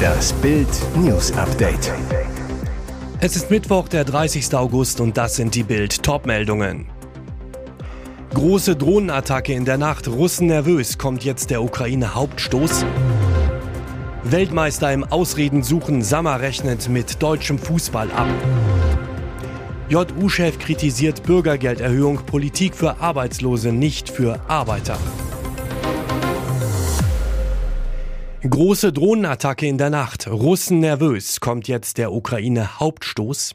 Das Bild News Update. Es ist Mittwoch, der 30. August und das sind die Bild Topmeldungen. Große Drohnenattacke in der Nacht, Russen nervös, kommt jetzt der Ukraine Hauptstoß. Weltmeister im Ausreden suchen, Sammer rechnet mit deutschem Fußball ab. JU-Chef kritisiert Bürgergelderhöhung, Politik für Arbeitslose, nicht für Arbeiter. Große Drohnenattacke in der Nacht. Russen nervös. Kommt jetzt der Ukraine Hauptstoß?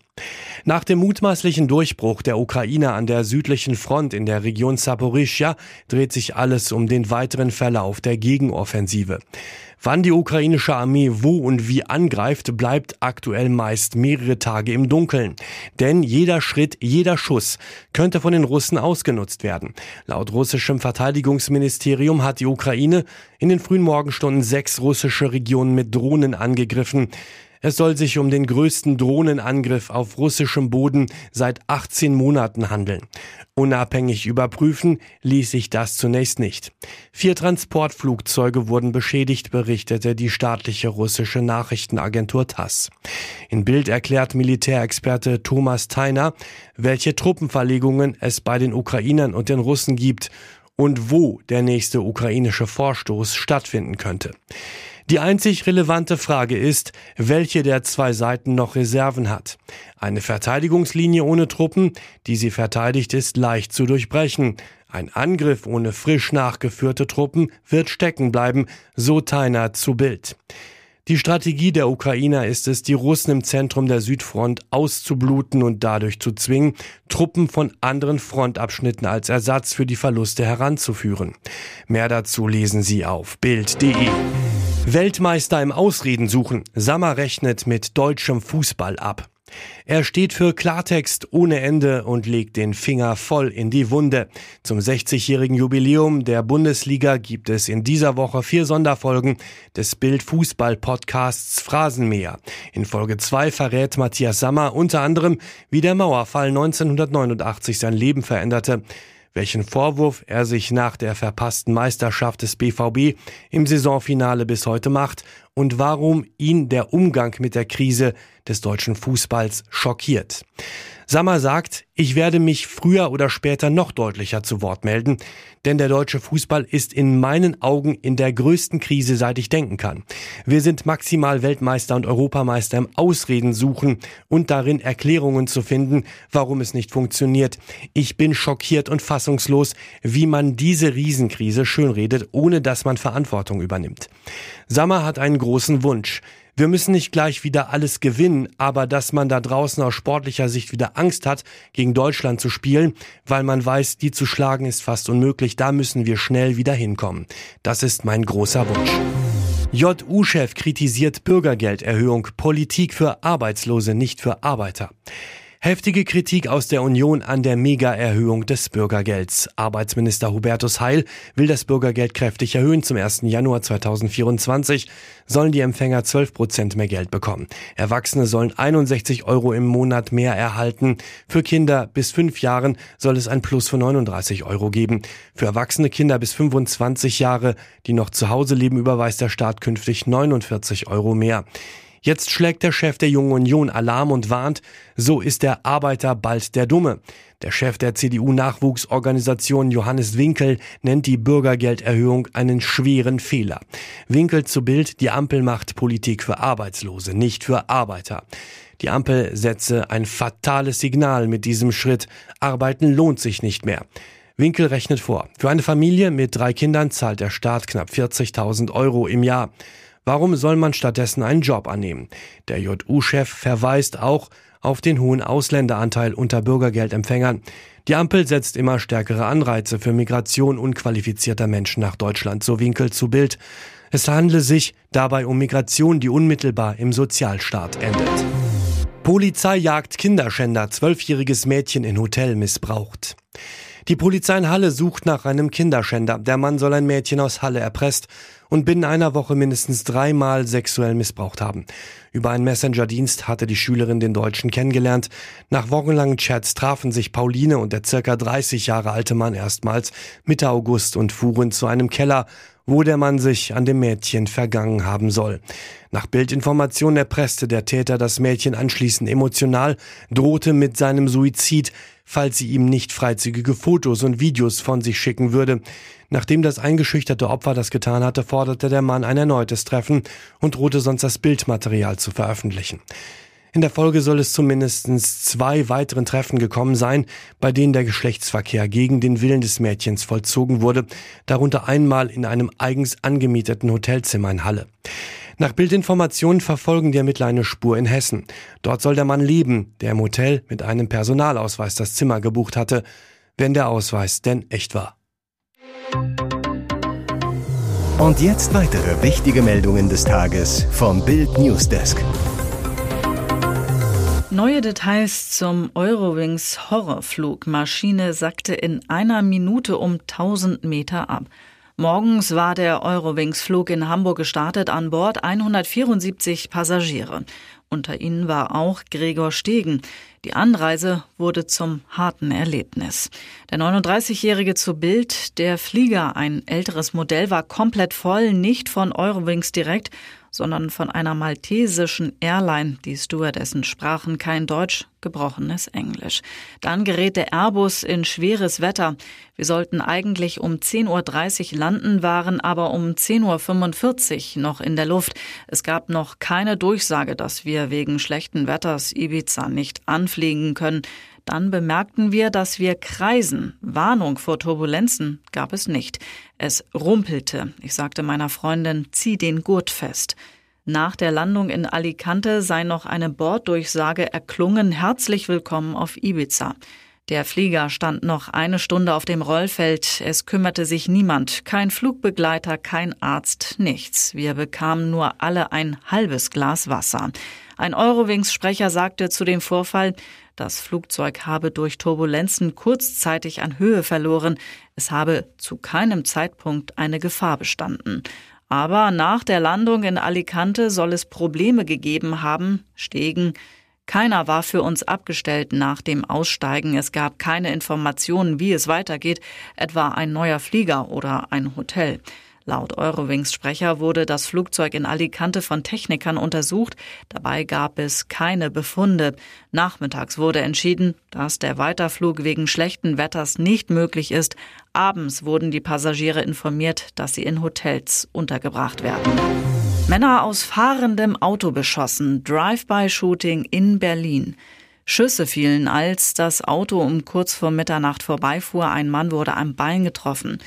Nach dem mutmaßlichen Durchbruch der Ukraine an der südlichen Front in der Region Saporischja dreht sich alles um den weiteren Verlauf der Gegenoffensive. Wann die ukrainische Armee wo und wie angreift, bleibt aktuell meist mehrere Tage im Dunkeln. Denn jeder Schritt, jeder Schuss könnte von den Russen ausgenutzt werden. Laut russischem Verteidigungsministerium hat die Ukraine in den frühen Morgenstunden sechs russische Regionen mit Drohnen angegriffen. Es soll sich um den größten Drohnenangriff auf russischem Boden seit 18 Monaten handeln. Unabhängig überprüfen ließ sich das zunächst nicht. Vier Transportflugzeuge wurden beschädigt, berichtete die staatliche russische Nachrichtenagentur TASS. In Bild erklärt Militärexperte Thomas Theiner, welche Truppenverlegungen es bei den Ukrainern und den Russen gibt und wo der nächste ukrainische Vorstoß stattfinden könnte. Die einzig relevante Frage ist, welche der zwei Seiten noch Reserven hat. Eine Verteidigungslinie ohne Truppen, die sie verteidigt, ist leicht zu durchbrechen. Ein Angriff ohne frisch nachgeführte Truppen wird stecken bleiben, so Teiner zu Bild. Die Strategie der Ukrainer ist es, die Russen im Zentrum der Südfront auszubluten und dadurch zu zwingen, Truppen von anderen Frontabschnitten als Ersatz für die Verluste heranzuführen. Mehr dazu lesen Sie auf Bild.de. Weltmeister im Ausreden suchen. Sammer rechnet mit deutschem Fußball ab. Er steht für Klartext ohne Ende und legt den Finger voll in die Wunde. Zum 60-jährigen Jubiläum der Bundesliga gibt es in dieser Woche vier Sonderfolgen des Bild Fußball Podcasts Phrasenmäher. In Folge 2 verrät Matthias Sammer unter anderem, wie der Mauerfall 1989 sein Leben veränderte welchen Vorwurf er sich nach der verpassten Meisterschaft des BVB im Saisonfinale bis heute macht und warum ihn der Umgang mit der Krise des deutschen Fußballs schockiert. Sammer sagt, ich werde mich früher oder später noch deutlicher zu Wort melden, denn der deutsche Fußball ist in meinen Augen in der größten Krise, seit ich denken kann. Wir sind maximal Weltmeister und Europameister im Ausreden suchen und darin Erklärungen zu finden, warum es nicht funktioniert. Ich bin schockiert und fassungslos, wie man diese Riesenkrise schönredet, ohne dass man Verantwortung übernimmt. Sammer hat einen großen Wunsch. Wir müssen nicht gleich wieder alles gewinnen, aber dass man da draußen aus sportlicher Sicht wieder Angst hat, gegen Deutschland zu spielen, weil man weiß, die zu schlagen ist fast unmöglich, da müssen wir schnell wieder hinkommen. Das ist mein großer Wunsch. JU-Chef kritisiert Bürgergelderhöhung, Politik für Arbeitslose, nicht für Arbeiter. Heftige Kritik aus der Union an der Mega-Erhöhung des Bürgergelds. Arbeitsminister Hubertus Heil will das Bürgergeld kräftig erhöhen. Zum 1. Januar 2024 sollen die Empfänger 12 Prozent mehr Geld bekommen. Erwachsene sollen 61 Euro im Monat mehr erhalten. Für Kinder bis fünf Jahren soll es ein Plus von 39 Euro geben. Für erwachsene Kinder bis 25 Jahre, die noch zu Hause leben, überweist der Staat künftig 49 Euro mehr. Jetzt schlägt der Chef der Jungen Union Alarm und warnt, so ist der Arbeiter bald der Dumme. Der Chef der CDU-Nachwuchsorganisation Johannes Winkel nennt die Bürgergelderhöhung einen schweren Fehler. Winkel zu Bild, die Ampel macht Politik für Arbeitslose, nicht für Arbeiter. Die Ampel setze ein fatales Signal mit diesem Schritt. Arbeiten lohnt sich nicht mehr. Winkel rechnet vor. Für eine Familie mit drei Kindern zahlt der Staat knapp 40.000 Euro im Jahr. Warum soll man stattdessen einen Job annehmen? Der JU-Chef verweist auch auf den hohen Ausländeranteil unter Bürgergeldempfängern. Die Ampel setzt immer stärkere Anreize für Migration unqualifizierter Menschen nach Deutschland, so Winkel zu Bild. Es handle sich dabei um Migration, die unmittelbar im Sozialstaat endet. Polizei jagt Kinderschänder, zwölfjähriges Mädchen in Hotel missbraucht. Die Polizei in Halle sucht nach einem Kinderschänder. Der Mann soll ein Mädchen aus Halle erpresst und binnen einer Woche mindestens dreimal sexuell missbraucht haben. Über einen Messenger-Dienst hatte die Schülerin den Deutschen kennengelernt. Nach wochenlangen Chats trafen sich Pauline und der circa 30 Jahre alte Mann erstmals Mitte August und fuhren zu einem Keller, wo der Mann sich an dem Mädchen vergangen haben soll. Nach Bildinformation erpresste der Täter das Mädchen anschließend emotional, drohte mit seinem Suizid, falls sie ihm nicht freizügige Fotos und Videos von sich schicken würde. Nachdem das eingeschüchterte Opfer das getan hatte, forderte der Mann ein erneutes Treffen und drohte sonst das Bildmaterial zu veröffentlichen. In der Folge soll es zu mindestens zwei weiteren Treffen gekommen sein, bei denen der Geschlechtsverkehr gegen den Willen des Mädchens vollzogen wurde, darunter einmal in einem eigens angemieteten Hotelzimmer in Halle. Nach Bildinformationen verfolgen die Ermittler eine Spur in Hessen. Dort soll der Mann leben, der im Hotel mit einem Personalausweis das Zimmer gebucht hatte, wenn der Ausweis denn echt war. Und jetzt weitere wichtige Meldungen des Tages vom Bild Newsdesk. Neue Details zum Eurowings Horrorflug. Maschine sackte in einer Minute um 1000 Meter ab. Morgens war der Eurowings-Flug in Hamburg gestartet, an Bord 174 Passagiere. Unter ihnen war auch Gregor Stegen. Die Anreise wurde zum harten Erlebnis. Der 39-Jährige zu Bild, der Flieger, ein älteres Modell, war komplett voll, nicht von Eurowings direkt, sondern von einer maltesischen Airline. Die Stewardessen sprachen kein Deutsch, gebrochenes Englisch. Dann gerät der Airbus in schweres Wetter. Wir sollten eigentlich um 10.30 Uhr landen, waren aber um 10.45 Uhr noch in der Luft. Es gab noch keine Durchsage, dass wir wegen schlechten Wetters Ibiza nicht anfliegen können. Dann bemerkten wir, dass wir kreisen. Warnung vor Turbulenzen gab es nicht. Es rumpelte. Ich sagte meiner Freundin, zieh den Gurt fest. Nach der Landung in Alicante sei noch eine Borddurchsage erklungen. Herzlich willkommen auf Ibiza. Der Flieger stand noch eine Stunde auf dem Rollfeld. Es kümmerte sich niemand. Kein Flugbegleiter, kein Arzt, nichts. Wir bekamen nur alle ein halbes Glas Wasser. Ein Eurowings-Sprecher sagte zu dem Vorfall, das Flugzeug habe durch Turbulenzen kurzzeitig an Höhe verloren. Es habe zu keinem Zeitpunkt eine Gefahr bestanden. Aber nach der Landung in Alicante soll es Probleme gegeben haben, Stegen, keiner war für uns abgestellt nach dem Aussteigen. Es gab keine Informationen, wie es weitergeht, etwa ein neuer Flieger oder ein Hotel. Laut Eurowings Sprecher wurde das Flugzeug in Alicante von Technikern untersucht. Dabei gab es keine Befunde. Nachmittags wurde entschieden, dass der Weiterflug wegen schlechten Wetters nicht möglich ist. Abends wurden die Passagiere informiert, dass sie in Hotels untergebracht werden. Männer aus fahrendem Auto beschossen. Drive-by-Shooting in Berlin. Schüsse fielen, als das Auto um kurz vor Mitternacht vorbeifuhr. Ein Mann wurde am Bein getroffen.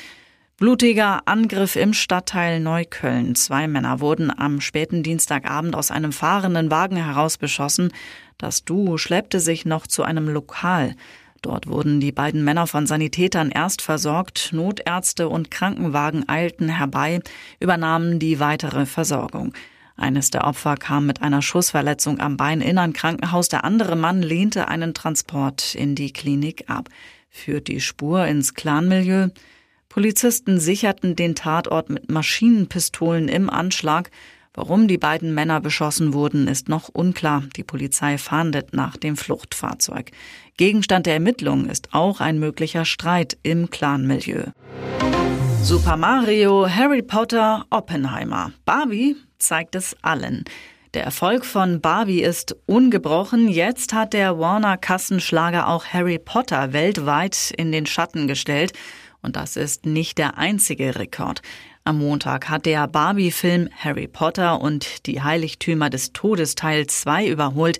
Blutiger Angriff im Stadtteil Neukölln. Zwei Männer wurden am späten Dienstagabend aus einem fahrenden Wagen heraus beschossen. Das Duo schleppte sich noch zu einem Lokal. Dort wurden die beiden Männer von Sanitätern erst versorgt, Notärzte und Krankenwagen eilten herbei, übernahmen die weitere Versorgung. Eines der Opfer kam mit einer Schussverletzung am Bein in ein Krankenhaus, der andere Mann lehnte einen Transport in die Klinik ab. Führt die Spur ins Clanmilieu? Polizisten sicherten den Tatort mit Maschinenpistolen im Anschlag. Warum die beiden Männer beschossen wurden, ist noch unklar. Die Polizei fahndet nach dem Fluchtfahrzeug. Gegenstand der Ermittlungen ist auch ein möglicher Streit im Clanmilieu. Super Mario, Harry Potter, Oppenheimer. Barbie zeigt es allen. Der Erfolg von Barbie ist ungebrochen. Jetzt hat der Warner Kassenschlager auch Harry Potter weltweit in den Schatten gestellt. Und das ist nicht der einzige Rekord. Am Montag hat der Barbie-Film Harry Potter und die Heiligtümer des Todes Teil 2 überholt.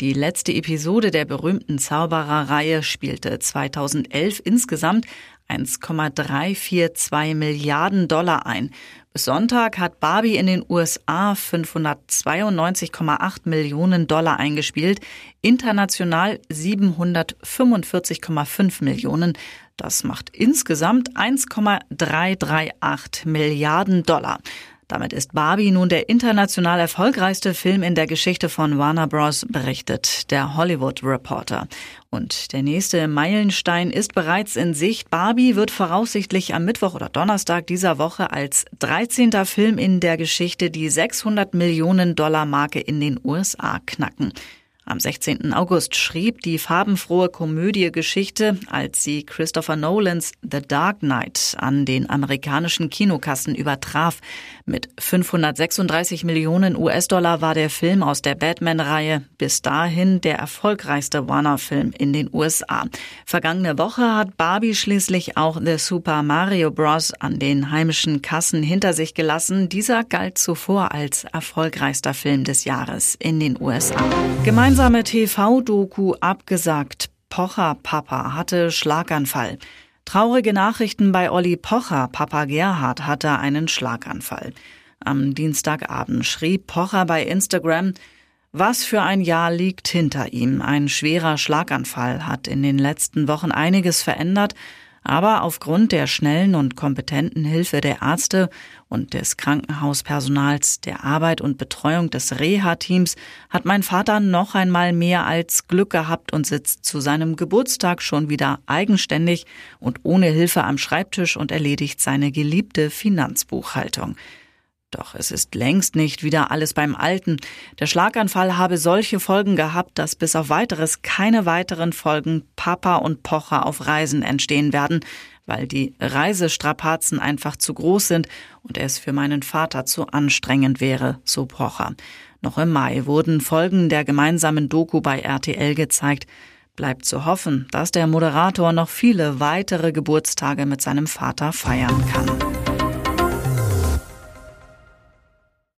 Die letzte Episode der berühmten Zaubererreihe spielte 2011 insgesamt 1,342 Milliarden Dollar ein. Bis Sonntag hat Barbie in den USA 592,8 Millionen Dollar eingespielt, international 745,5 Millionen. Das macht insgesamt 1,338 Milliarden Dollar. Damit ist Barbie nun der international erfolgreichste Film in der Geschichte von Warner Bros., berichtet der Hollywood Reporter. Und der nächste Meilenstein ist bereits in Sicht. Barbie wird voraussichtlich am Mittwoch oder Donnerstag dieser Woche als 13. Film in der Geschichte die 600 Millionen Dollar Marke in den USA knacken. Am 16. August schrieb die farbenfrohe Komödie-Geschichte, als sie Christopher Nolans The Dark Knight an den amerikanischen Kinokassen übertraf. Mit 536 Millionen US-Dollar war der Film aus der Batman-Reihe bis dahin der erfolgreichste Warner-Film in den USA. Vergangene Woche hat Barbie schließlich auch The Super Mario Bros. an den heimischen Kassen hinter sich gelassen. Dieser galt zuvor als erfolgreichster Film des Jahres in den USA. Gemeinsam Gemeinsame TV-Doku abgesagt. Pocher Papa hatte Schlaganfall. Traurige Nachrichten bei Olli Pocher. Papa Gerhard hatte einen Schlaganfall. Am Dienstagabend schrieb Pocher bei Instagram, was für ein Jahr liegt hinter ihm. Ein schwerer Schlaganfall hat in den letzten Wochen einiges verändert, aber aufgrund der schnellen und kompetenten Hilfe der Ärzte und des Krankenhauspersonals, der Arbeit und Betreuung des Reha-Teams hat mein Vater noch einmal mehr als Glück gehabt und sitzt zu seinem Geburtstag schon wieder eigenständig und ohne Hilfe am Schreibtisch und erledigt seine geliebte Finanzbuchhaltung. Doch es ist längst nicht wieder alles beim Alten. Der Schlaganfall habe solche Folgen gehabt, dass bis auf weiteres keine weiteren Folgen Papa und Pocher auf Reisen entstehen werden, weil die Reisestrapazen einfach zu groß sind und es für meinen Vater zu anstrengend wäre, so Pocher. Noch im Mai wurden Folgen der gemeinsamen Doku bei RTL gezeigt. Bleibt zu hoffen, dass der Moderator noch viele weitere Geburtstage mit seinem Vater feiern kann.